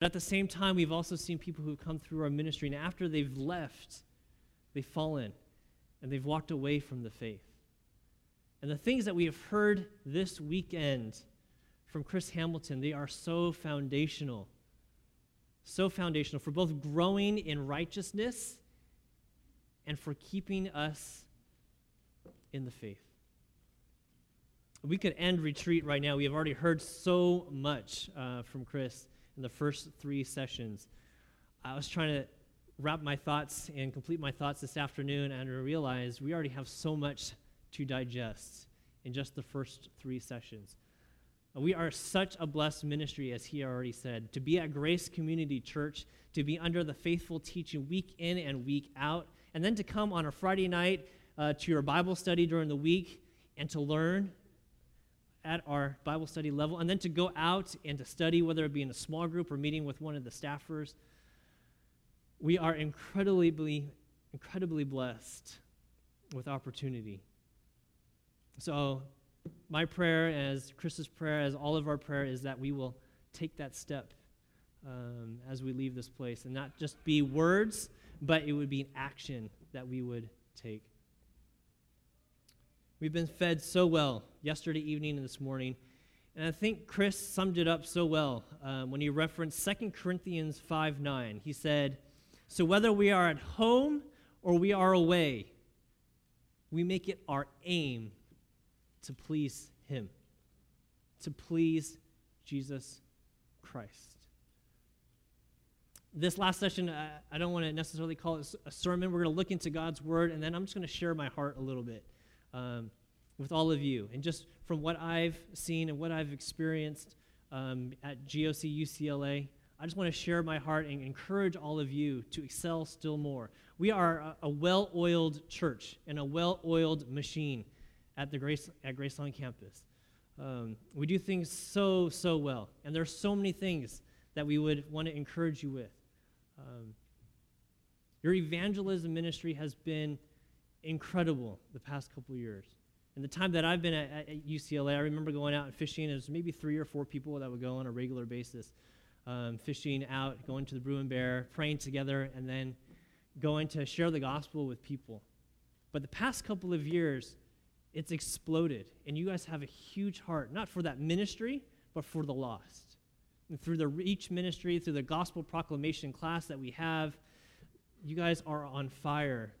But at the same time, we've also seen people who come through our ministry, and after they've left, they've fallen and they've walked away from the faith. And the things that we have heard this weekend from Chris Hamilton, they are so foundational. So foundational for both growing in righteousness and for keeping us in the faith. We could end retreat right now. We have already heard so much uh, from Chris in the first three sessions. I was trying to wrap my thoughts and complete my thoughts this afternoon, and I realized we already have so much to digest in just the first three sessions. We are such a blessed ministry, as he already said, to be at Grace Community Church, to be under the faithful teaching week in and week out, and then to come on a Friday night uh, to your Bible study during the week and to learn at our Bible study level, and then to go out and to study, whether it be in a small group or meeting with one of the staffers. We are incredibly, incredibly blessed with opportunity. So, my prayer, as Chris's prayer, as all of our prayer, is that we will take that step um, as we leave this place and not just be words, but it would be an action that we would take. We've been fed so well yesterday evening and this morning. And I think Chris summed it up so well um, when he referenced 2 Corinthians 5 9. He said, So whether we are at home or we are away, we make it our aim to please Him, to please Jesus Christ. This last session, I don't want to necessarily call it a sermon. We're going to look into God's Word, and then I'm just going to share my heart a little bit um, with all of you. And just from what I've seen and what I've experienced um, at GOC UCLA, I just want to share my heart and encourage all of you to excel still more. We are a, a well oiled church and a well oiled machine at the Grace, at Grace on Campus. Um, we do things so, so well. And there are so many things that we would want to encourage you with. Um, your evangelism ministry has been incredible the past couple years. And the time that I've been at, at, UCLA, I remember going out and fishing. There's maybe three or four people that would go on a regular basis, um, fishing out, going to the Bruin Bear, praying together, and then going to share the gospel with people. But the past couple of years, it's exploded. And you guys have a huge heart, not for that ministry, but for the lost. And through the Reach ministry, through the gospel proclamation class that we have, you guys are on fire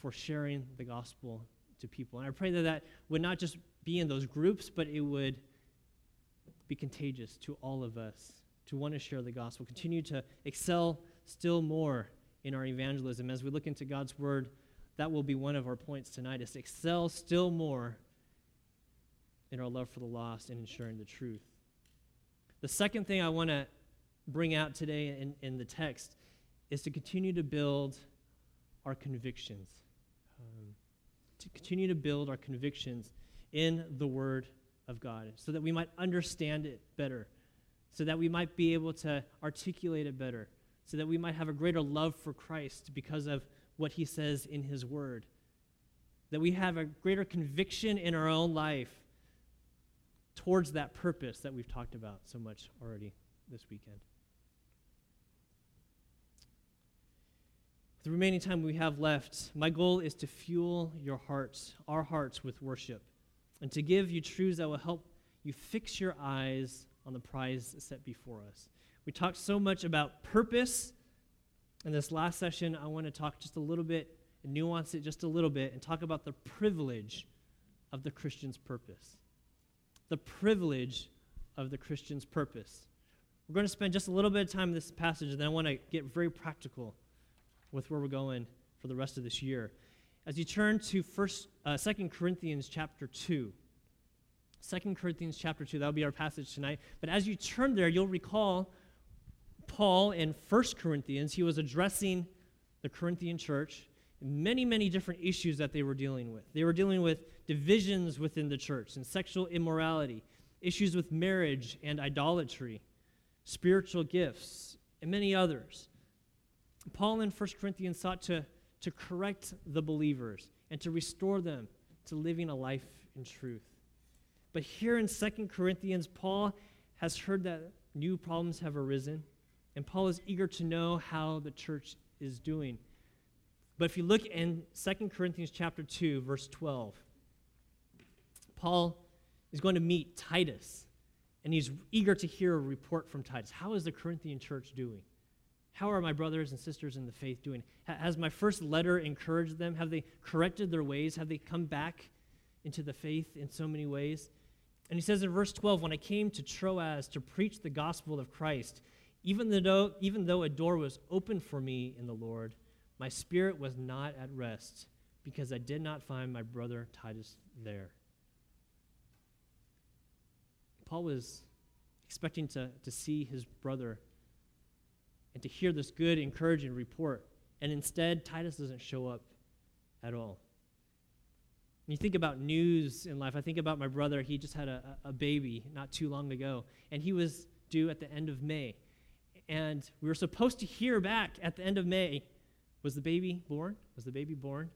for sharing the gospel to people. And I pray that that would not just be in those groups, but it would be contagious to all of us to want to share the gospel, continue to excel still more in our evangelism. As we look into God's word, that will be one of our points tonight is to excel still more in our love for the lost and ensuring the truth. The second thing I want to bring out today in, in the text is to continue to build our convictions to continue to build our convictions in the Word of God so that we might understand it better, so that we might be able to articulate it better, so that we might have a greater love for Christ because of what He says in His Word, that we have a greater conviction in our own life towards that purpose that we've talked about so much already this weekend. The remaining time we have left, my goal is to fuel your hearts, our hearts, with worship, and to give you truths that will help you fix your eyes on the prize set before us. We talked so much about purpose. In this last session, I want to talk just a little bit and nuance it just a little bit and talk about the privilege of the Christian's purpose. The privilege of the Christian's purpose. We're going to spend just a little bit of time in this passage, and then I want to get very practical with where we're going for the rest of this year. As you turn to first, uh, 2 Corinthians chapter 2, 2 Corinthians chapter 2, that'll be our passage tonight. But as you turn there, you'll recall Paul in 1 Corinthians, he was addressing the Corinthian church, many, many different issues that they were dealing with. They were dealing with divisions within the church and sexual immorality, issues with marriage and idolatry, spiritual gifts, and many others. Paul in 1 Corinthians sought to, to correct the believers and to restore them to living a life in truth. But here in 2 Corinthians, Paul has heard that new problems have arisen. And Paul is eager to know how the church is doing. But if you look in 2 Corinthians chapter 2, verse 12, Paul is going to meet Titus, and he's eager to hear a report from Titus. How is the Corinthian church doing? How are my brothers and sisters in the faith doing? Has my first letter encouraged them? Have they corrected their ways? Have they come back into the faith in so many ways? And he says in verse 12, When I came to Troas to preach the gospel of Christ, even though, even though a door was open for me in the Lord, my spirit was not at rest because I did not find my brother Titus there. Paul was expecting to, to see his brother and to hear this good, encouraging report. And instead, Titus doesn't show up at all. When you think about news in life, I think about my brother. He just had a, a baby not too long ago, and he was due at the end of May. And we were supposed to hear back at the end of May was the baby born? Was the baby born?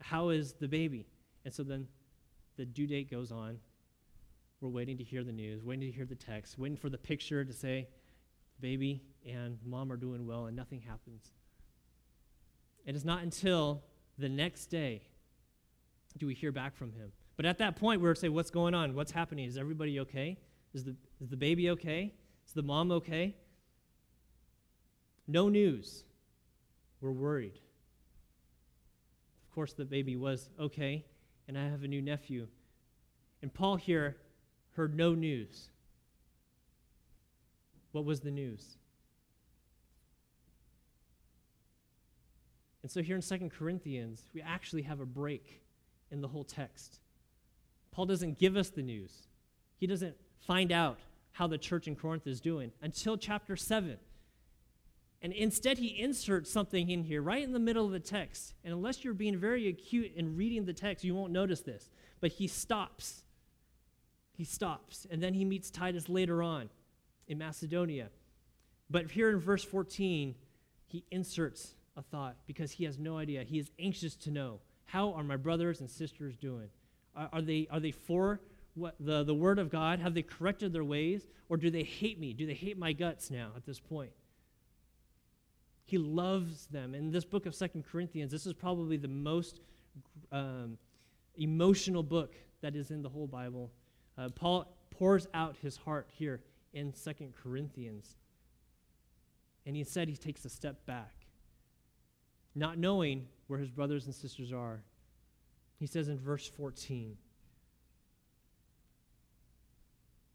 How is the baby? And so then the due date goes on. We're waiting to hear the news, waiting to hear the text, waiting for the picture to say, baby and mom are doing well, and nothing happens. It is not until the next day do we hear back from him. But at that point, we're saying, What's going on? What's happening? Is everybody okay? Is the, is the baby okay? Is the mom okay? No news. We're worried. Of course, the baby was okay, and I have a new nephew. And Paul here heard no news. What was the news? And so here in Second Corinthians, we actually have a break in the whole text. Paul doesn't give us the news, he doesn't find out how the church in Corinth is doing until chapter 7. And instead, he inserts something in here right in the middle of the text. And unless you're being very acute in reading the text, you won't notice this. But he stops. He stops. And then he meets Titus later on in Macedonia. But here in verse 14, he inserts a thought because he has no idea. He is anxious to know how are my brothers and sisters doing? Are, are they, are they for what, the, the word of God? Have they corrected their ways? Or do they hate me? Do they hate my guts now at this point? He loves them. In this book of Second Corinthians, this is probably the most um, emotional book that is in the whole Bible. Uh, Paul pours out his heart here in Second Corinthians. And he said he takes a step back, not knowing where his brothers and sisters are. He says in verse 14,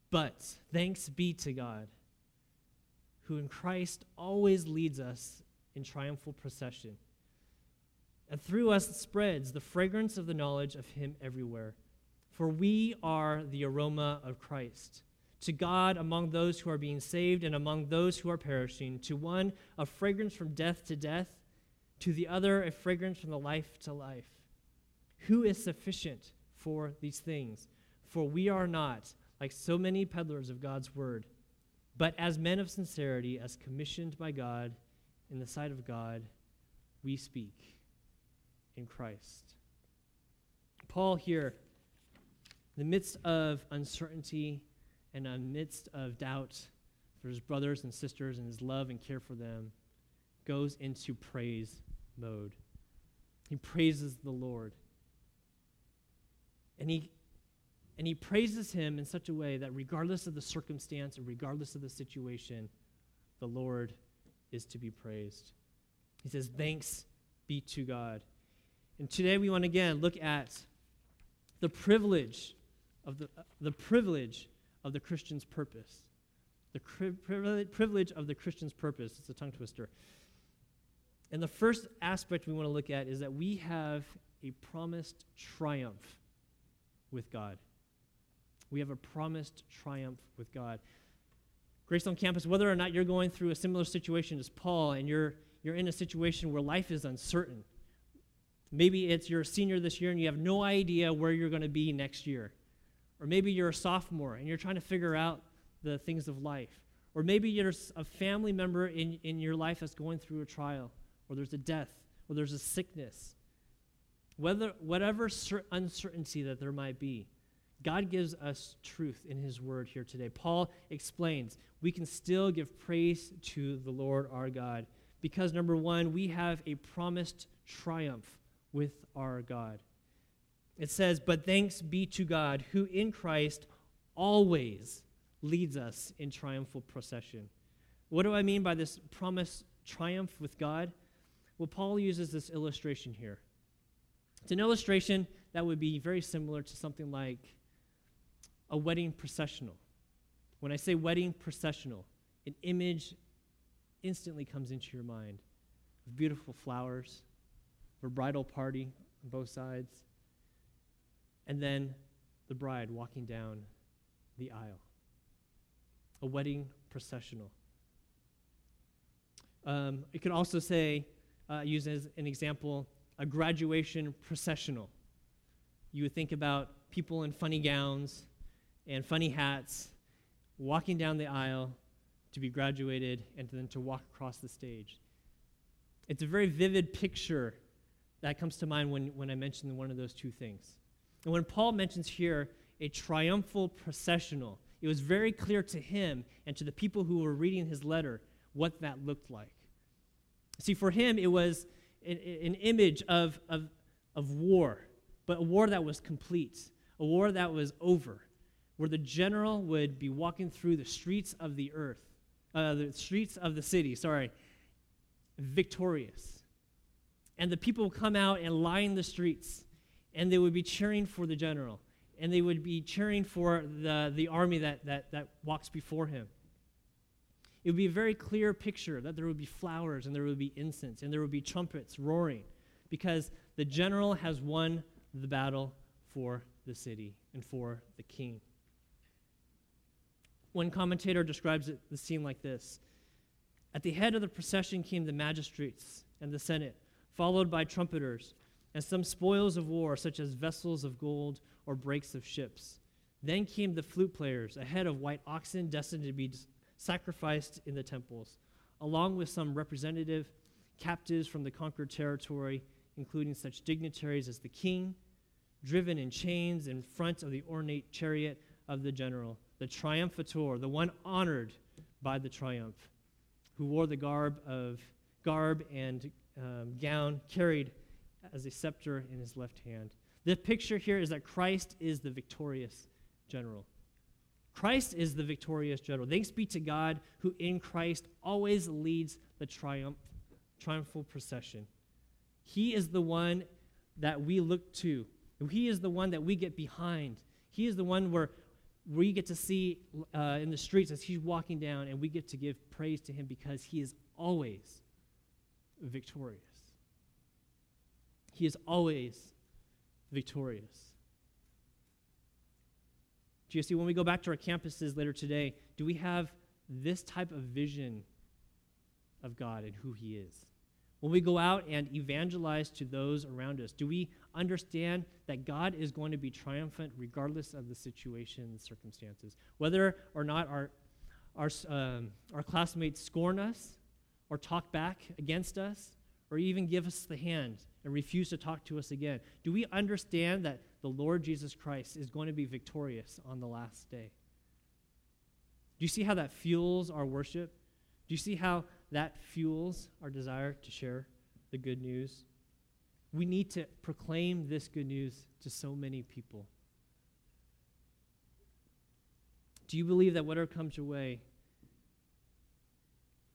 But thanks be to God who in Christ always leads us in triumphal procession. And through us spreads the fragrance of the knowledge of Him everywhere. For we are the aroma of Christ. To God among those who are being saved and among those who are perishing. To one, a fragrance from death to death. To the other, a fragrance from the life to life. Who is sufficient for these things? For we are not, like so many peddlers of God's word but as men of sincerity, as commissioned by God in the sight of God, we speak in Christ. Paul here, in the midst of uncertainty and in the midst of doubt for his brothers and sisters and his love and care for them, goes into praise mode. He praises the Lord. And he and he praises him in such a way that regardless of the circumstance and regardless of the situation, the Lord is to be praised. He says, Thanks be to God. And today we want to again look at the privilege of the, the privilege of the Christian's purpose. The privilege of the Christian's purpose. It's a tongue twister. And the first aspect we want to look at is that we have a promised triumph with God. We have a promised triumph with God. Grace on Campus, whether or not you're going through a similar situation as Paul and you're, you're in a situation where life is uncertain, maybe it's you're a senior this year and you have no idea where you're going to be next year. Or maybe you're a sophomore and you're trying to figure out the things of life. Or maybe you're a family member in, in your life that's going through a trial, or there's a death, or there's a sickness. Whether, whatever uncertainty that there might be, God gives us truth in his word here today. Paul explains we can still give praise to the Lord our God because, number one, we have a promised triumph with our God. It says, But thanks be to God who in Christ always leads us in triumphal procession. What do I mean by this promised triumph with God? Well, Paul uses this illustration here. It's an illustration that would be very similar to something like a wedding processional. When I say wedding processional, an image instantly comes into your mind of beautiful flowers, of a bridal party on both sides, and then the bride walking down the aisle. A wedding processional. Um, it could also say, uh, use as an example, a graduation processional. You would think about people in funny gowns and funny hats walking down the aisle to be graduated and then to walk across the stage. It's a very vivid picture that comes to mind when, when I mention one of those two things. And when Paul mentions here a triumphal processional, it was very clear to him and to the people who were reading his letter what that looked like. See, for him, it was an, image of, of, of war, but a war that was complete, a war that was over, where the general would be walking through the streets of the earth, uh, the streets of the city, sorry, victorious. And the people would come out and line the streets, and they would be cheering for the general, and they would be cheering for the, the army that, that, that walks before him it would be a very clear picture that there would be flowers and there would be incense and there would be trumpets roaring because the general has won the battle for the city and for the king. One commentator describes it, the scene like this At the head of the procession came the magistrates and the Senate, followed by trumpeters and some spoils of war, such as vessels of gold or brakes of ships. Then came the flute players, ahead of white oxen destined to be sacrificed in the temples, along with some representative captives from the conquered territory, including such dignitaries as the king, driven in chains in front of the ornate chariot of the general, the triumphator, the one honored by the triumph, who wore the garb of garb and um, gown carried as a scepter in his left hand. The picture here is that Christ is the victorious general. Christ is the victorious general. Thanks be to God who in Christ always leads the triumph, triumphal procession. He is the one that we look to. He is the one that we get behind. He is the one where we get to see uh, in the streets as he's walking down, and we get to give praise to him because he is always victorious. He is always victorious. Do you see, when we go back to our campuses later today, do we have this type of vision of God and who He is? When we go out and evangelize to those around us, do we understand that God is going to be triumphant regardless of the situation and circumstances? Whether or not our, our, um, our classmates scorn us or talk back against us or even give us the hand and refuse to talk to us again, do we understand that the Lord Jesus Christ is going to be victorious on the last day. Do you see how that fuels our worship? Do you see how that fuels our desire to share the good news? We need to proclaim this good news to so many people. Do you believe that whatever comes your way,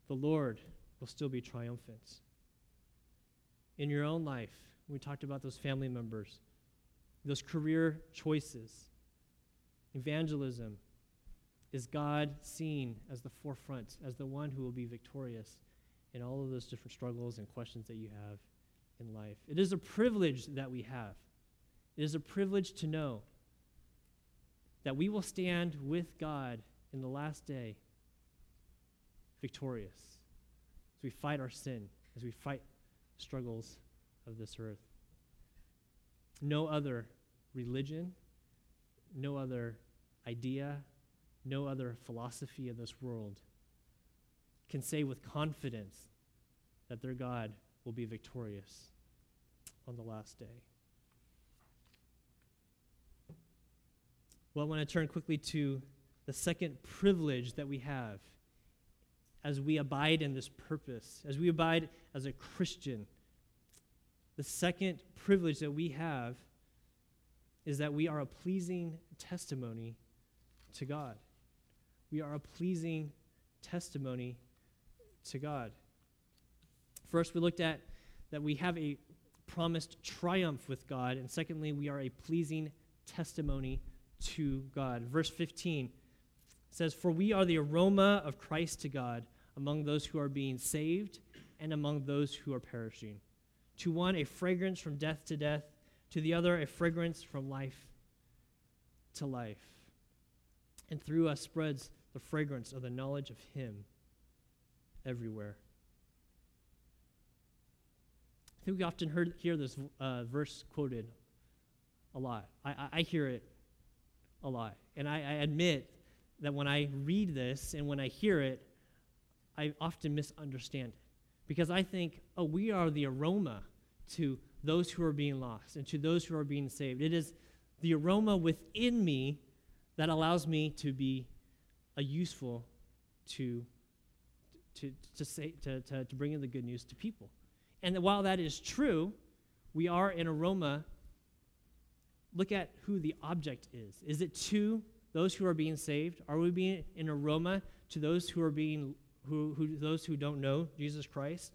the Lord will still be triumphant? In your own life, we talked about those family members those career choices. Evangelism is God seen as the forefront, as the one who will be victorious in all of those different struggles and questions that you have in life. It is a privilege that we have. It is a privilege to know that we will stand with God in the last day victorious as we fight our sin, as we fight struggles of this earth. No other religion, no other idea, no other philosophy of this world can say with confidence that their God will be victorious on the last day. Well, I want to turn quickly to the second privilege that we have as we abide in this purpose, as we abide as a Christian. The second privilege that we have is that we are a pleasing testimony to God. We are a pleasing testimony to God. First, we looked at that we have a promised triumph with God, and secondly, we are a pleasing testimony to God. Verse 15 says, For we are the aroma of Christ to God among those who are being saved and among those who are perishing. To one, a fragrance from death to death, to the other, a fragrance from life to life. And through us spreads the fragrance of the knowledge of Him everywhere. I think we often heard, hear this uh, verse quoted a lot. I, I, hear it a lot. And I, I admit that when I read this and when I hear it, I often misunderstand it. Because I think, oh, we are the aroma to those who are being lost and to those who are being saved. It is the aroma within me that allows me to be a useful to, to, to, say, to, to, to bring in the good news to people. And while that is true, we are an aroma. Look at who the object is. Is it to those who are being saved? Are we being an aroma to those who are being who, who those who don't know Jesus Christ?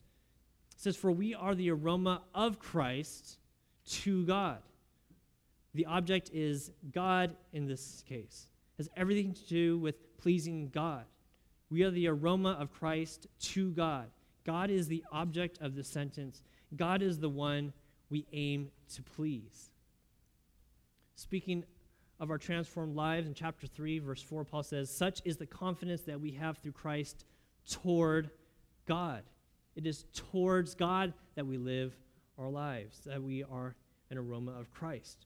It says, For we are the aroma of Christ to God. The object is God in this case. It has everything to do with pleasing God. We are the aroma of Christ to God. God is the object of the sentence. God is the one we aim to please. Speaking of our transformed lives in chapter 3, verse 4, Paul says, Such is the confidence that we have through Christ toward God. It is towards God that we live our lives, that we are an aroma of Christ.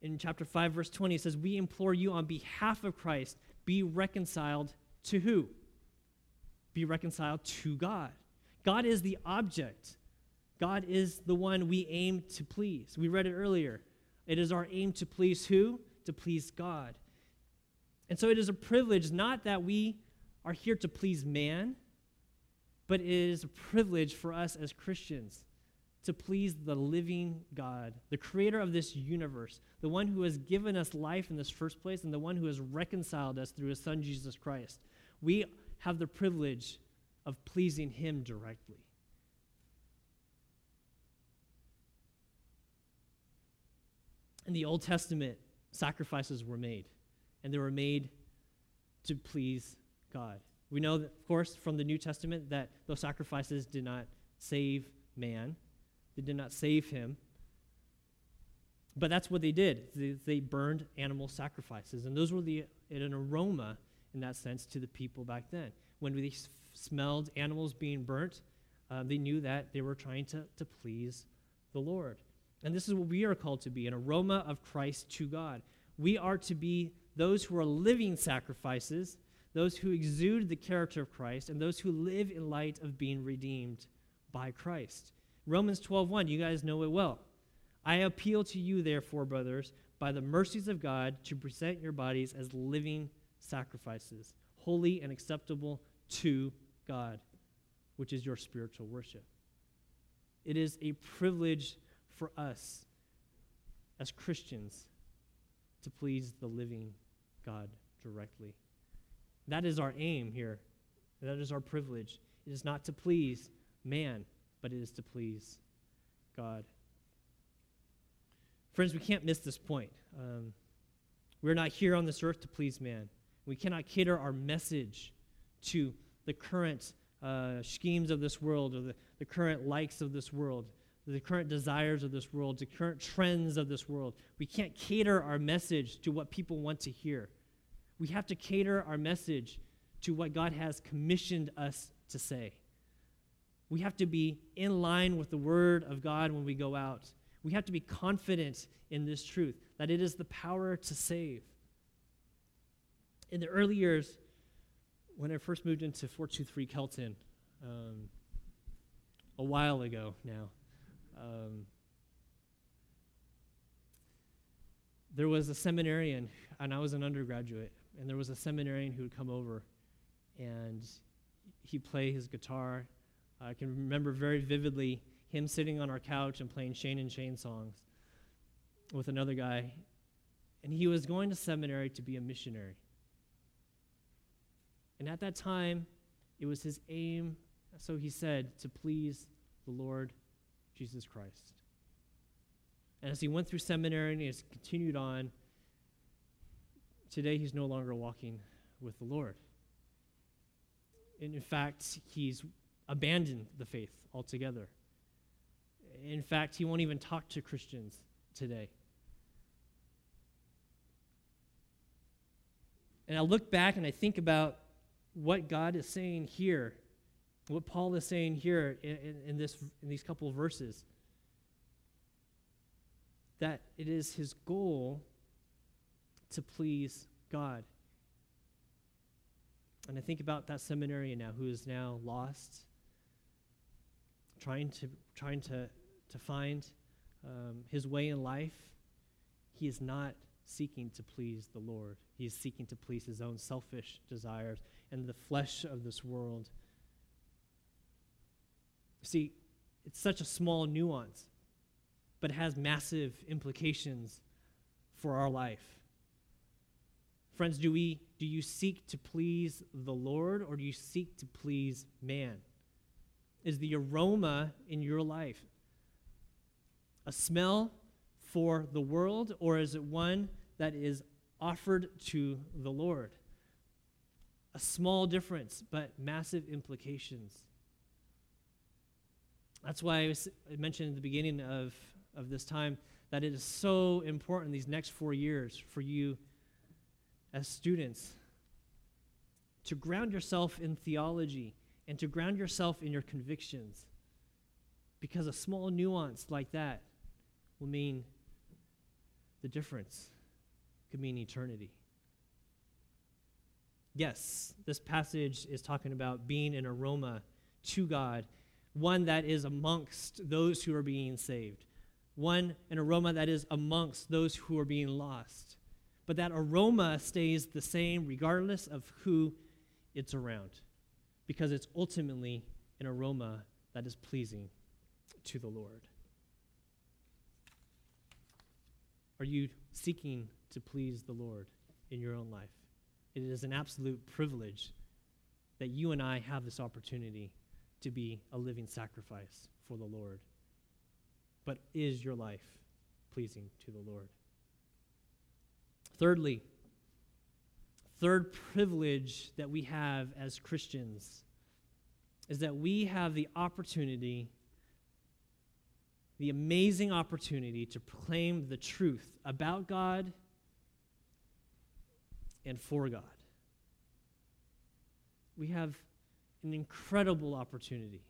In chapter 5, verse 20, it says, We implore you on behalf of Christ, be reconciled to who? Be reconciled to God. God is the object. God is the one we aim to please. We read it earlier. It is our aim to please who? To please God. And so it is a privilege not that we are here to please man, but it is a privilege for us as Christians to please the living God, the creator of this universe, the one who has given us life in this first place, and the one who has reconciled us through his son Jesus Christ. We have the privilege of pleasing him directly. In the Old Testament, sacrifices were made, and they were made to please God. We know, that, of course, from the New Testament that those sacrifices did not save man, they did not save him. But that's what they did. They, they burned animal sacrifices. And those were the, an aroma, in that sense, to the people back then. When they smelled animals being burnt, uh, they knew that they were trying to, to please the Lord. And this is what we are called to be an aroma of Christ to God. We are to be those who are living sacrifices those who exude the character of Christ, and those who live in light of being redeemed by Christ. Romans 12:1, you guys know it well. I appeal to you therefore, brothers, by the mercies of God, to present your bodies as living sacrifices, holy and acceptable to God, which is your spiritual worship. It is a privilege for us as Christians to please the living God directly. That is our aim here. That is our privilege. It is not to please man, but it is to please God. Friends, we can't miss this point. Um, we're not here on this earth to please man. We cannot cater our message to the current uh, schemes of this world or the, the current likes of this world, the current desires of this world, the current trends of this world. We can't cater our message to what people want to hear. We have to cater our message to what God has commissioned us to say. We have to be in line with the Word of God when we go out. We have to be confident in this truth that it is the power to save. In the early years, when I first moved into 423 Kelton, um, a while ago now, um, there was a seminarian, and I was an undergraduate, and there was a seminarian who would come over, and he'd play his guitar. I can remember very vividly him sitting on our couch and playing Shane and Shane songs with another guy, and he was going to seminary to be a missionary. And at that time, it was his aim, so he said, to please the Lord Jesus Christ. And as he went through seminary and he has continued on, today he's no longer walking with the Lord. And in fact, he's abandoned the faith altogether. In fact, he won't even talk to Christians today. And I look back and I think about what God is saying here, what Paul is saying here in, in, this, in these couple of verses that it is his goal to please God. And I think about that seminarian now who is now lost, trying to, trying to, to find um, his way in life. He is not seeking to please the Lord. He is seeking to please his own selfish desires and the flesh of this world. See, it's such a small nuance but it has massive implications for our life. Friends, do we do you seek to please the Lord or do you seek to please man? Is the aroma in your life a smell for the world or is it one that is offered to the Lord? A small difference, but massive implications. That's why I mentioned at the beginning of of this time that it is so important these next four years for you as students to ground yourself in theology and to ground yourself in your convictions. Because a small nuance like that will mean the difference, could mean eternity. Yes, this passage is talking about being an aroma to God, one that is amongst those who are being saved one, an aroma that is amongst those who are being lost. But that aroma stays the same regardless of who it's around, because it's ultimately an aroma that is pleasing to the Lord. Are you seeking to please the Lord in your own life? It is an absolute privilege that you and I have this opportunity to be a living sacrifice for the Lord. But is your life pleasing to the Lord? Thirdly, third privilege that we have as Christians is that we have the opportunity, the amazing opportunity to proclaim the truth about God and for God. We have an incredible opportunity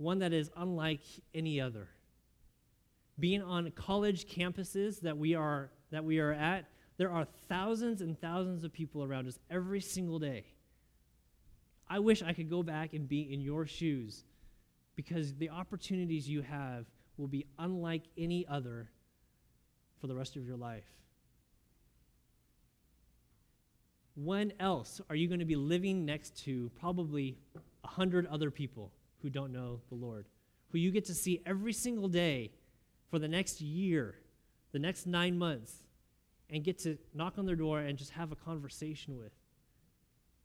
one that is unlike any other. Being on college campuses that we are that we are at, there are thousands and thousands of people around us every single day. I wish I could go back and be in your shoes because the opportunities you have will be unlike any other for the rest of your life. When else are you going to be living next to probably a hundred other people? who don't know the Lord, who you get to see every single day for the next year, the next nine months, and get to knock on their door and just have a conversation with.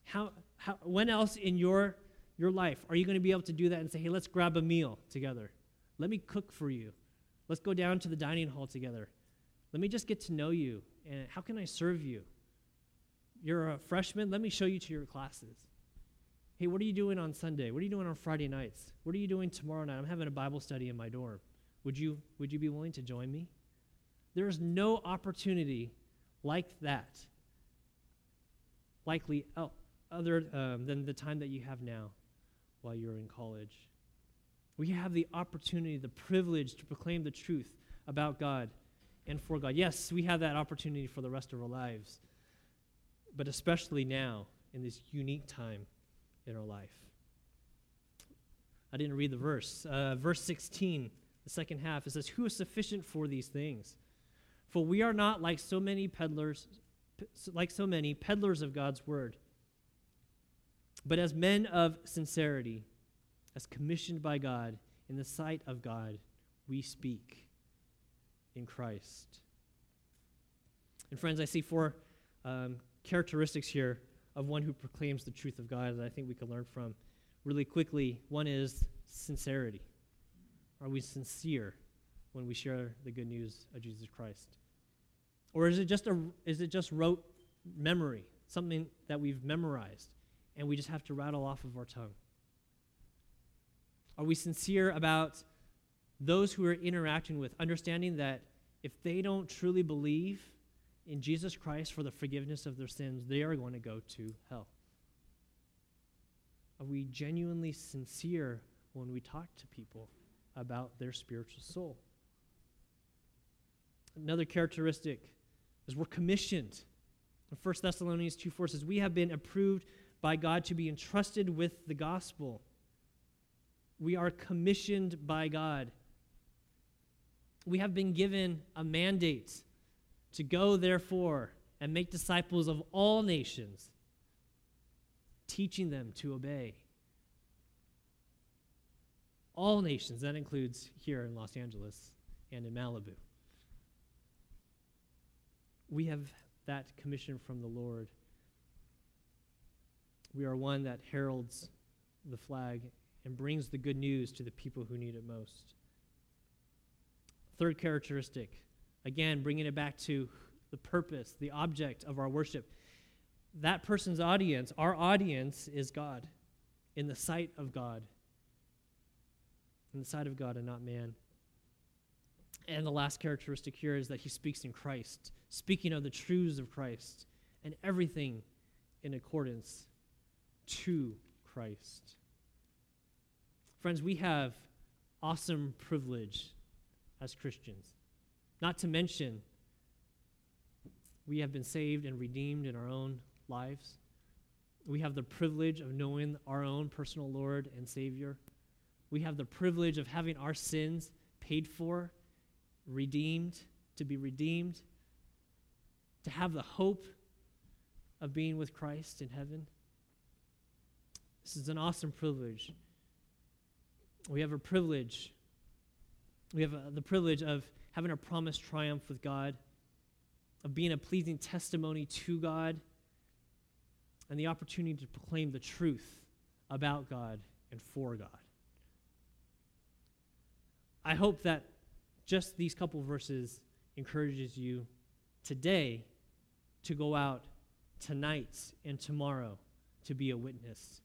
How, how, when else in your, your life are you going to be able to do that and say, hey, let's grab a meal together? Let me cook for you. Let's go down to the dining hall together. Let me just get to know you. And how can I serve you? You're a freshman. Let me show you to your classes. Hey, what are you doing on Sunday? What are you doing on Friday nights? What are you doing tomorrow night? I'm having a Bible study in my dorm. Would you, would you be willing to join me? There is no opportunity like that, likely other um, than the time that you have now while you're in college. We have the opportunity, the privilege to proclaim the truth about God and for God. Yes, we have that opportunity for the rest of our lives, but especially now in this unique time in our life. I didn't read the verse. Uh, verse 16, the second half, it says, Who is sufficient for these things? For we are not like so many peddlers, like so many peddlers of God's word, but as men of sincerity, as commissioned by God in the sight of God, we speak in Christ. And friends, I see four um, characteristics here of one who proclaims the truth of God that I think we can learn from really quickly. One is sincerity. Are we sincere when we share the good news of Jesus Christ? Or is it just a is it just rote memory, something that we've memorized and we just have to rattle off of our tongue? Are we sincere about those who we're interacting with, understanding that if they don't truly believe in Jesus Christ for the forgiveness of their sins, they are going to go to hell? Are we genuinely sincere when we talk to people about their spiritual soul? Another characteristic is we're commissioned. In 1 Thessalonians 2 4 says, We have been approved by God to be entrusted with the gospel. We are commissioned by God. We have been given a mandate to go, therefore, and make disciples of all nations, teaching them to obey. All nations, that includes here in Los Angeles and in Malibu. We have that commission from the Lord. We are one that heralds the flag and brings the good news to the people who need it most. Third characteristic, again, bringing it back to the purpose, the object of our worship. That person's audience, our audience, is God, in the sight of God, in the sight of God and not man. And the last characteristic here is that he speaks in Christ, speaking of the truths of Christ and everything in accordance to Christ. Friends, we have awesome privilege as Christians. Not to mention, we have been saved and redeemed in our own lives. We have the privilege of knowing our own personal Lord and Savior. We have the privilege of having our sins paid for, redeemed, to be redeemed, to have the hope of being with Christ in heaven. This is an awesome privilege. We have a privilege. We have a, the privilege of having a promised triumph with God, of being a pleasing testimony to God, and the opportunity to proclaim the truth about God and for God. I hope that just these couple verses encourages you today to go out tonight and tomorrow to be a witness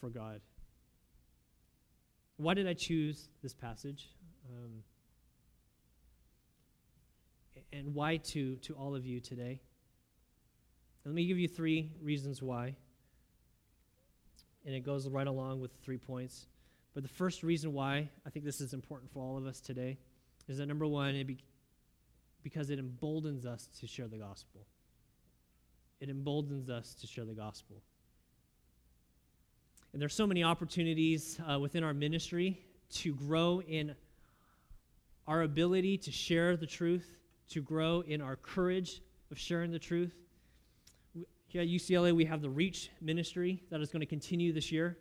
for God. Why did I choose this passage? Um, and why to, to all of you today? Let me give you three reasons why. And it goes right along with three points. But the first reason why I think this is important for all of us today is that number one, it be, because it emboldens us to share the gospel. It emboldens us to share the gospel. And there's so many opportunities uh, within our ministry to grow in our ability to share the truth, to grow in our courage of sharing the truth. Here at UCLA, we have the Reach ministry that is going to continue this year.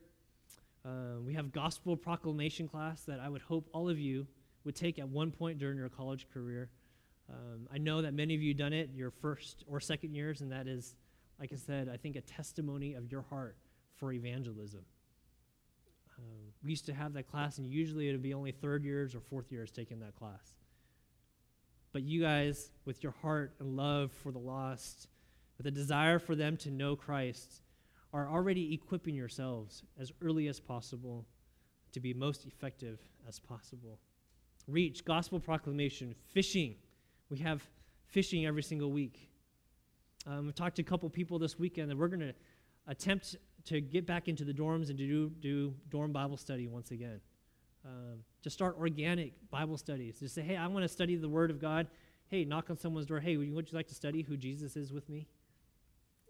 Uh, we have gospel proclamation class that I would hope all of you would take at one point during your college career. Um, I know that many of you done it your first or second years, and that is, like I said, I think a testimony of your heart for evangelism. Um, we used to have that class, and usually it would be only third years or fourth years taking that class. But you guys, with your heart and love for the lost, with a desire for them to know Christ, are already equipping yourselves as early as possible to be most effective as possible. Reach, gospel proclamation, fishing. We have fishing every single week. Um, I've talked to a couple people this weekend, and we're going to attempt to get back into the dorms and to do, do dorm Bible study once again. Um, to start organic Bible studies. To say, hey, I want to study the Word of God. Hey, knock on someone's door. Hey, would you, would you like to study who Jesus is with me?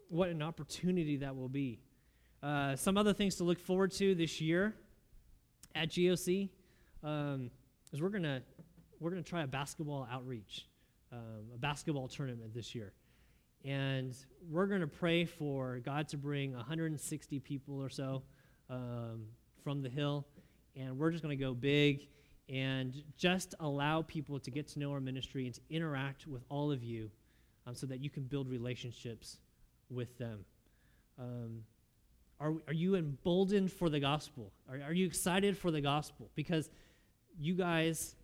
What an opportunity that will be. Uh, some other things to look forward to this year at GOC um, is we're gonna we're gonna try a basketball outreach. um, a basketball tournament this year. And we're going to pray for God to bring 160 people or so um, from the hill. And we're just going to go big and just allow people to get to know our ministry and to interact with all of you um, so that you can build relationships with them. Um, are, are you emboldened for the gospel? Are, are you excited for the gospel? Because you guys,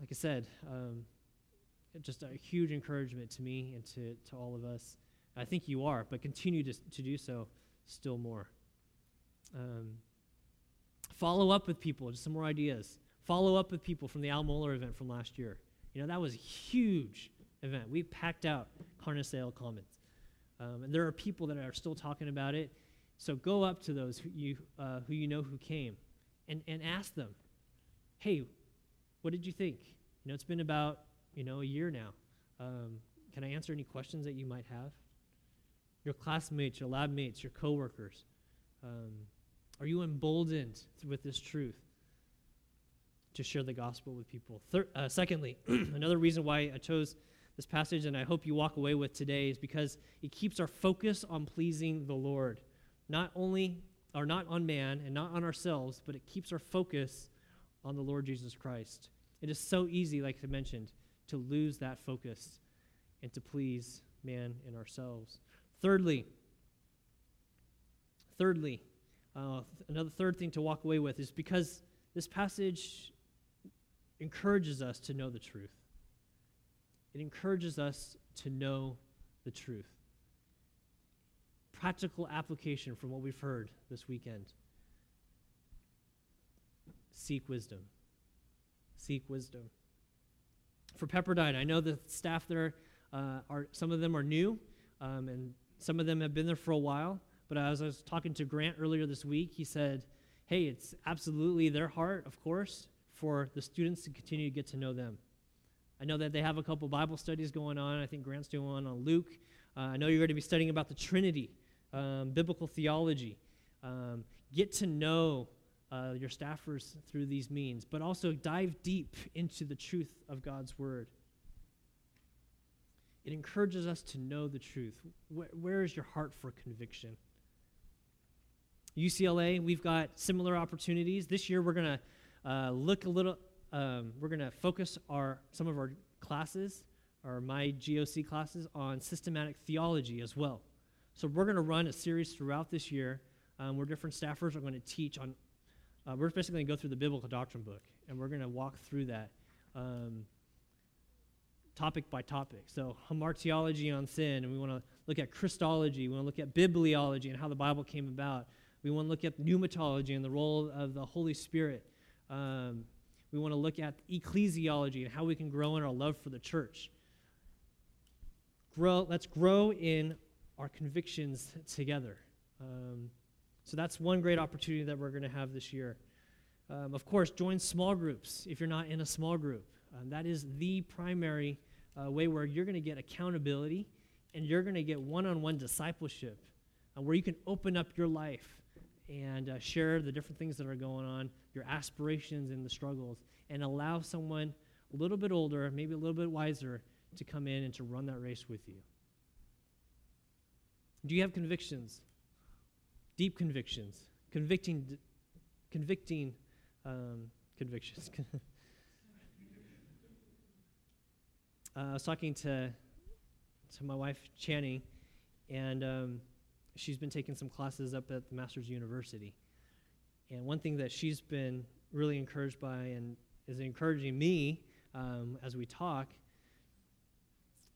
like I said, um, just a huge encouragement to me and to, to all of us. I think you are, but continue to, to do so still more. Um, follow up with people, just some more ideas. Follow up with people from the Al Mohler event from last year. You know, that was a huge event. We packed out Carnesale Commons. Um, and there are people that are still talking about it. So go up to those who you, uh, who you know who came and, and ask them, hey, what did you think? You know, it's been about, you know, a year now. Um, can I answer any questions that you might have? Your classmates, your lab mates, your coworkers. Um, are you emboldened with this truth to share the gospel with people? Thir- uh, secondly, another reason why I chose this passage and I hope you walk away with today is because it keeps our focus on pleasing the Lord not only or not on man and not on ourselves, but it keeps our focus on the Lord Jesus Christ. It is so easy, like I mentioned, to lose that focus and to please man and ourselves. Thirdly, thirdly, uh, another third thing to walk away with is because this passage encourages us to know the truth. It encourages us to know the truth practical application from what we've heard this weekend. Seek wisdom. Seek wisdom. For Pepperdine, I know the staff there uh, are some of them are new, um, and some of them have been there for a while. But as I was talking to Grant earlier this week, he said, "Hey, it's absolutely their heart, of course, for the students to continue to get to know them." I know that they have a couple Bible studies going on. I think Grant's doing one on Luke. Uh, I know you're going to be studying about the Trinity um, biblical theology. Um, get to know uh, your staffers through these means, but also dive deep into the truth of God's Word. It encourages us to know the truth. where, where is your heart for conviction? UCLA, we've got similar opportunities. This year, we're going to uh, look a little, um, we're going to focus our, some of our classes, or my GOC classes, on systematic theology as well. So we're going to run a series throughout this year um, where different staffers are going to teach on. Uh, we're basically going to go through the biblical doctrine book, and we're going to walk through that um, topic by topic. So hamartiology on sin, and we want to look at Christology. We want to look at bibliology and how the Bible came about. We want to look at pneumatology and the role of the Holy Spirit. Um, we want to look at ecclesiology and how we can grow in our love for the church. Grow, let's grow in our convictions together. Um, so that's one great opportunity that we're going to have this year. Um, of course, join small groups if you're not in a small group. Um, that is the primary uh, way where you're going to get accountability and you're going to get one on one discipleship uh, where you can open up your life and uh, share the different things that are going on, your aspirations and the struggles, and allow someone a little bit older, maybe a little bit wiser, to come in and to run that race with you. Do you have convictions? Deep convictions, convicting, convicting um, convictions. uh, I was talking to to my wife Channing, and um, she's been taking some classes up at the Masters University. And one thing that she's been really encouraged by and is encouraging me um, as we talk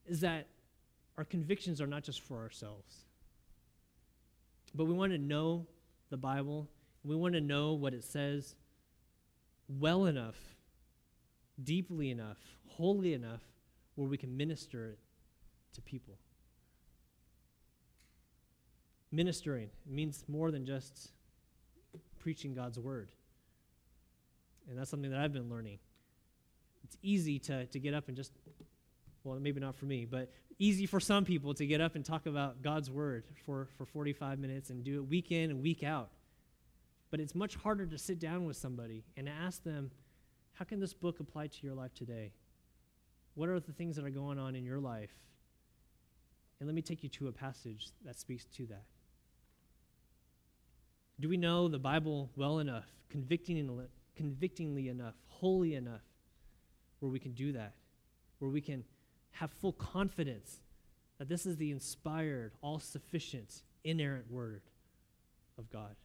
is that our convictions are not just for ourselves. But we want to know the Bible. We want to know what it says well enough, deeply enough, wholly enough, where we can minister it to people. Ministering means more than just preaching God's word. And that's something that I've been learning. It's easy to, to get up and just, well, maybe not for me, but easy for some people to get up and talk about God's word for, for 45 minutes and do it week in and week out. But it's much harder to sit down with somebody and ask them, how can this book apply to your life today? What are the things that are going on in your life? And let me take you to a passage that speaks to that. Do we know the Bible well enough, convicting, convictingly enough, holy enough, where we can do that? Where we can have full confidence that this is the inspired, all sufficient, inerrant word of God.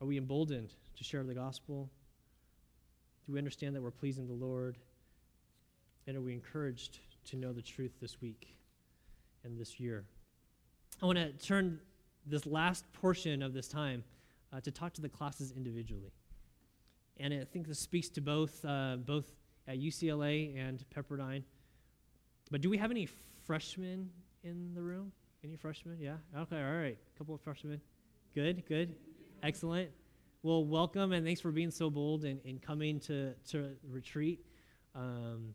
Are we emboldened to share the gospel? Do we understand that we're pleasing the Lord? And are we encouraged to know the truth this week and this year? I want to turn this last portion of this time uh, to talk to the classes individually. And I think this speaks to both, uh, both at UCLA and Pepperdine. But do we have any freshmen in the room? Any freshmen? Yeah? Okay, all right. A couple of freshmen. Good, good. Excellent. Well, welcome and thanks for being so bold and, coming to, to retreat. Um,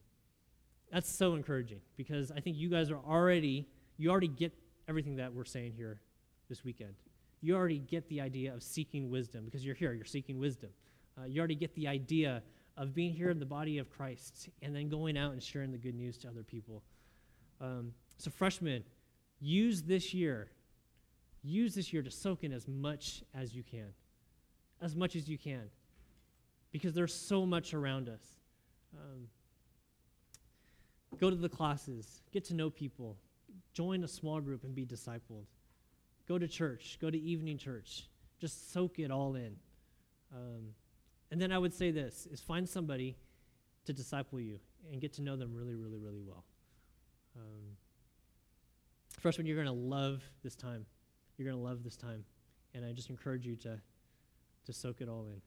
that's so encouraging because I think you guys are already, you already get everything that we're saying here this weekend. You already get the idea of seeking wisdom because you're here, you're seeking wisdom. Uh, you already get the idea of being here in the body of Christ and then going out and sharing the good news to other people. Um, so, freshmen, use this year, use this year to soak in as much as you can, as much as you can, because there's so much around us. Um, go to the classes, get to know people, join a small group and be discipled. Go to church, go to evening church, just soak it all in. Um, and then I would say this is find somebody to disciple you and get to know them really, really, really well. Um, freshmen, you're going to love this time. You're going to love this time. And I just encourage you to, to soak it all in.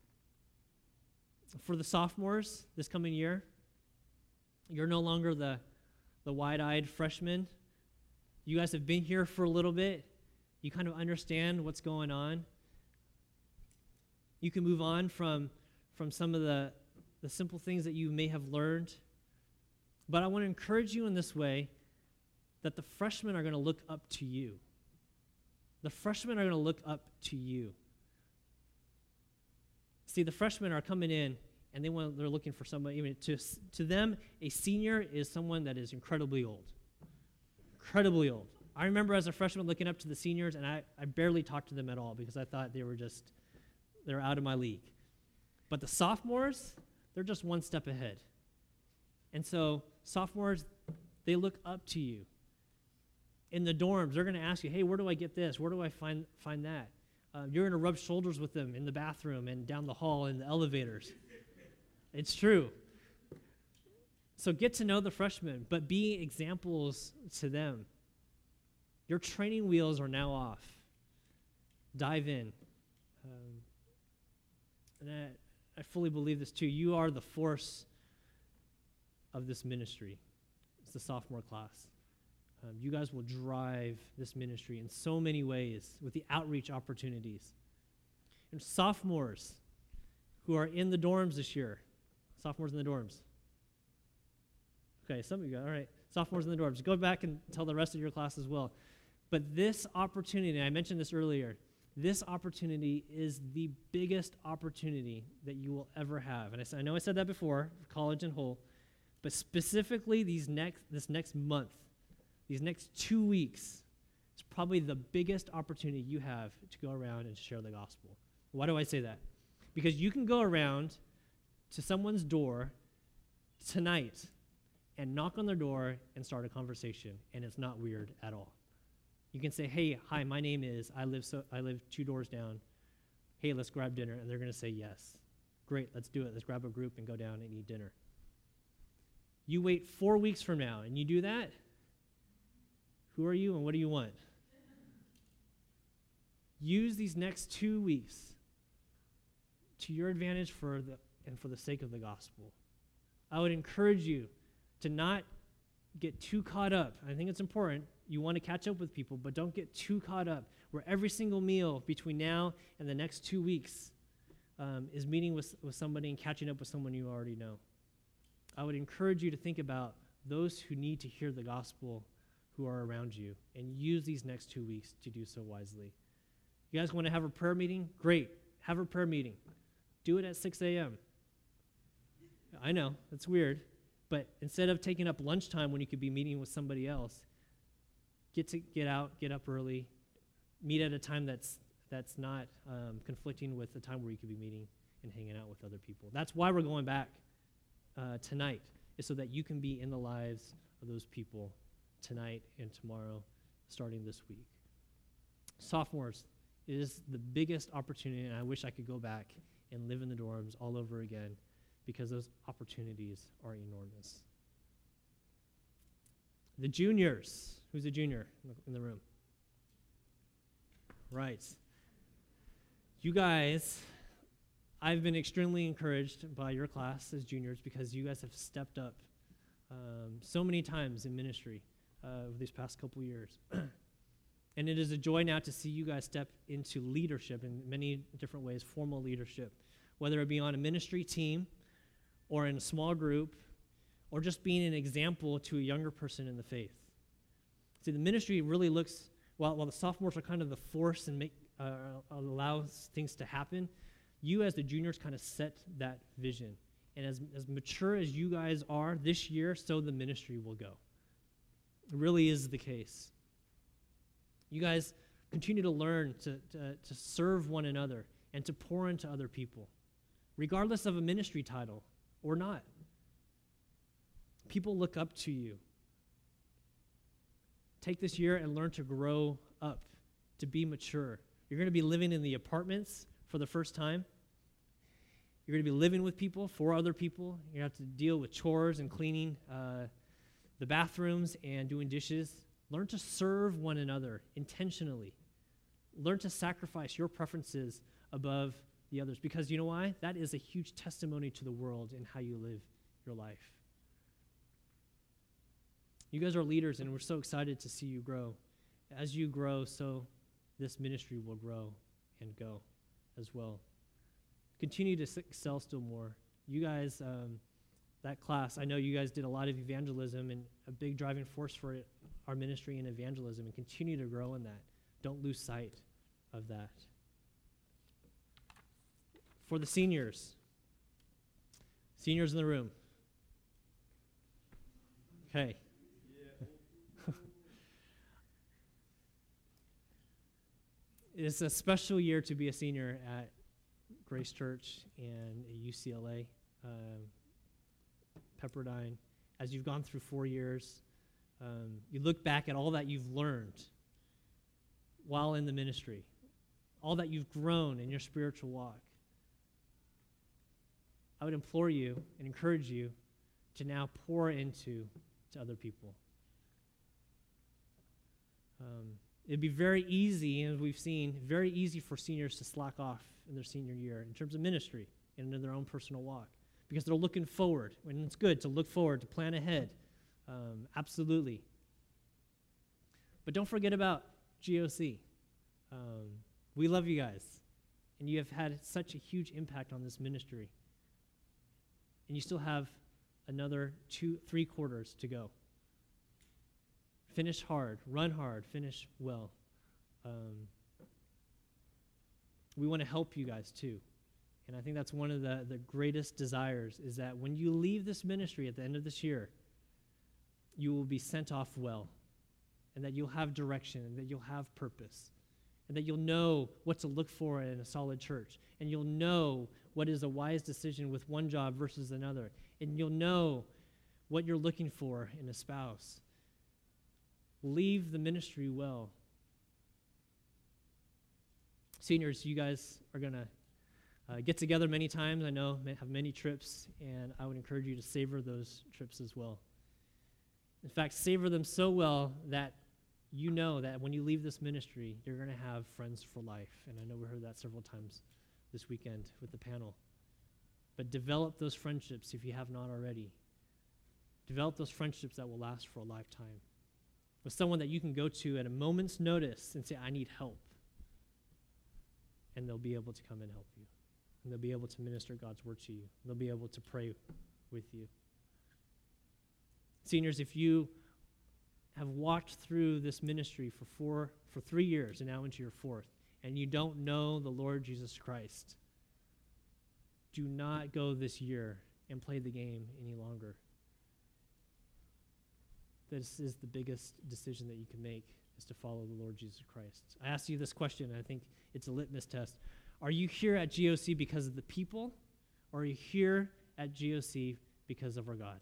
For the sophomores this coming year, you're no longer the, the wide eyed freshman. You guys have been here for a little bit. You kind of understand what's going on. You can move on from from some of the, the simple things that you may have learned. But I want to encourage you in this way that the freshmen are going to look up to you. The freshmen are going to look up to you. See, the freshmen are coming in and they want, they're looking for somebody. Even to, to them, a senior is someone that is incredibly old. Incredibly old. I remember as a freshman looking up to the seniors, and I, I barely talked to them at all because I thought they were just, they were out of my league. But the sophomores, they're just one step ahead. And so, sophomores, they look up to you. In the dorms, they're going to ask you, hey, where do I get this? Where do I find, find that? Uh, you're going to rub shoulders with them in the bathroom and down the hall in the elevators. it's true. So get to know the freshmen, but be examples to them. Your training wheels are now off. Dive in. Um, and that, I fully believe this too. You are the force of this ministry. It's the sophomore class. Um, you guys will drive this ministry in so many ways with the outreach opportunities. And sophomores who are in the dorms this year, sophomores in the dorms. Okay, some of you got, all right, sophomores in the dorms. Go back and tell the rest of your class as well. But this opportunity, I mentioned this earlier, this opportunity is the biggest opportunity that you will ever have. And I, I know I said that before, college and whole, but specifically these next, this next month, these next two weeks, it's probably the biggest opportunity you have to go around and share the gospel. Why do I say that? Because you can go around to someone's door tonight and knock on their door and start a conversation, and it's not weird at all. You can say, "Hey, hi, my name is. I live so I live two doors down. Hey, let's grab dinner." And they're going to say yes. Great, let's do it. Let's grab a group and go down and eat dinner. You wait 4 weeks from now and you do that? Who are you and what do you want? Use these next 2 weeks to your advantage for the and for the sake of the gospel. I would encourage you to not get too caught up. I think it's important you want to catch up with people, but don't get too caught up where every single meal between now and the next two weeks um, is meeting with, with somebody and catching up with someone you already know. I would encourage you to think about those who need to hear the gospel who are around you and use these next two weeks to do so wisely. You guys want to have a prayer meeting? Great. Have a prayer meeting. Do it at 6 a.m. I know, that's weird. But instead of taking up lunchtime when you could be meeting with somebody else, get to get out, get up early, meet at a time that's that's not um, conflicting with the time where you could be meeting and hanging out with other people. That's why we're going back uh, tonight, is so that you can be in the lives of those people tonight and tomorrow, starting this week. Sophomores, is the biggest opportunity, and I wish I could go back and live in the dorms all over again because those opportunities are enormous. The juniors, who's a junior in the room? Right. You guys, I've been extremely encouraged by your class as juniors because you guys have stepped up um, so many times in ministry uh, over these past couple years. and it is a joy now to see you guys step into leadership in many different ways, formal leadership, whether it be on a ministry team or in a small group or just being an example to a younger person in the faith. See, the ministry really looks, while, while the sophomores are kind of the force and make, uh, allows things to happen, you as the juniors kind of set that vision. And as, as mature as you guys are this year, so the ministry will go. It really is the case. You guys continue to learn to, to, to serve one another and to pour into other people, regardless of a ministry title or not. People look up to you. Take this year and learn to grow up, to be mature. You're going to be living in the apartments for the first time. You're going to be living with people, for other people. To have to deal with chores and cleaning uh, the bathrooms and doing dishes. Learn to serve one another intentionally. Learn to sacrifice your preferences above the others. Because you know why? That is a huge testimony to the world in how you live your life. You guys are leaders, and we're so excited to see you grow. As you grow, so this ministry will grow and go as well. Continue to excel still more. You guys, um, that class, I know you guys did a lot of evangelism and a big driving force for it, our ministry in evangelism, and continue to grow in that. Don't lose sight of that for the seniors. Seniors in the room. Okay. It's a special year to be a senior at Grace Church and UCLA, um, Pepperdine. As you've gone through four years, um, you look back at all that you've learned while in the ministry, all that you've grown in your spiritual walk. I would implore you and encourage you to now pour into to other people. Um, it'd be very easy, as we've seen, very easy for seniors to slack off in their senior year in terms of ministry and in their own personal walk because they're looking forward. And it's good to look forward, to plan ahead. Um, absolutely. But don't forget about GOC. Um, we love you guys, and you have had such a huge impact on this ministry and you still have another two, three quarters to go. Finish hard, run hard, finish well. Um, we want to help you guys too. And I think that's one of the, the greatest desires is that when you leave this ministry at the end of this year, you will be sent off well, and that you'll have direction, and that you'll have purpose, and that you'll know what to look for in a solid church, and you'll know what is a wise decision with one job versus another. And you'll know what you're looking for in a spouse. Leave the ministry well. Seniors, you guys are going to uh, get together many times. I know, have many trips, and I would encourage you to savor those trips as well. In fact, savor them so well that you know that when you leave this ministry, you're going to have friends for life. And I know we heard that several times this weekend with the panel. But develop those friendships if you have not already. Develop those friendships that will last for a lifetime. With someone that you can go to at a moment's notice and say, I need help. And they'll be able to come and help you. And they'll be able to minister God's word to you. They'll be able to pray with you. Seniors, if you have walked through this ministry for four for three years and now into your fourth, and you don't know the Lord Jesus Christ, do not go this year and play the game any longer. This is the biggest decision that you can make is to follow the Lord Jesus Christ. I asked you this question, and I think it's a litmus test. Are you here at GOC because of the people, or are you here at GOC because of our God?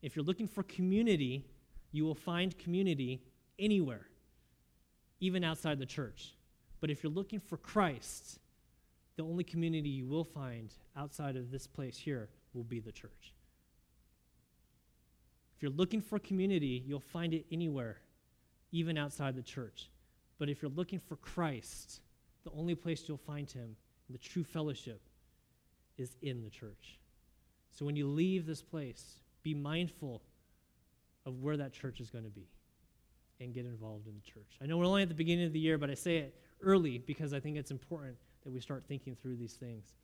If you're looking for community, you will find community anywhere, even outside the church. But if you're looking for Christ, the only community you will find outside of this place here will be the church. If you're looking for community, you'll find it anywhere, even outside the church. But if you're looking for Christ, the only place you'll find him, the true fellowship, is in the church. So when you leave this place, be mindful of where that church is going to be and get involved in the church. I know we're only at the beginning of the year, but I say it early because I think it's important that we start thinking through these things.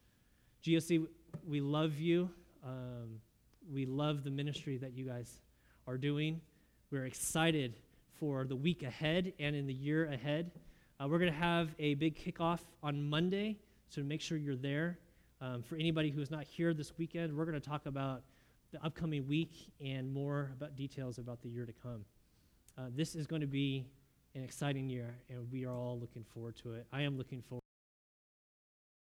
GOC, we love you. Um, we love the ministry that you guys are doing. We're excited for the week ahead and in the year ahead. Uh, we're going to have a big kickoff on Monday, so make sure you're there. Um, for anybody who is not here this weekend, we're going to talk about the upcoming week and more about details about the year to come. Uh, this is going to be an exciting year, and we are all looking forward to it. I am looking forward.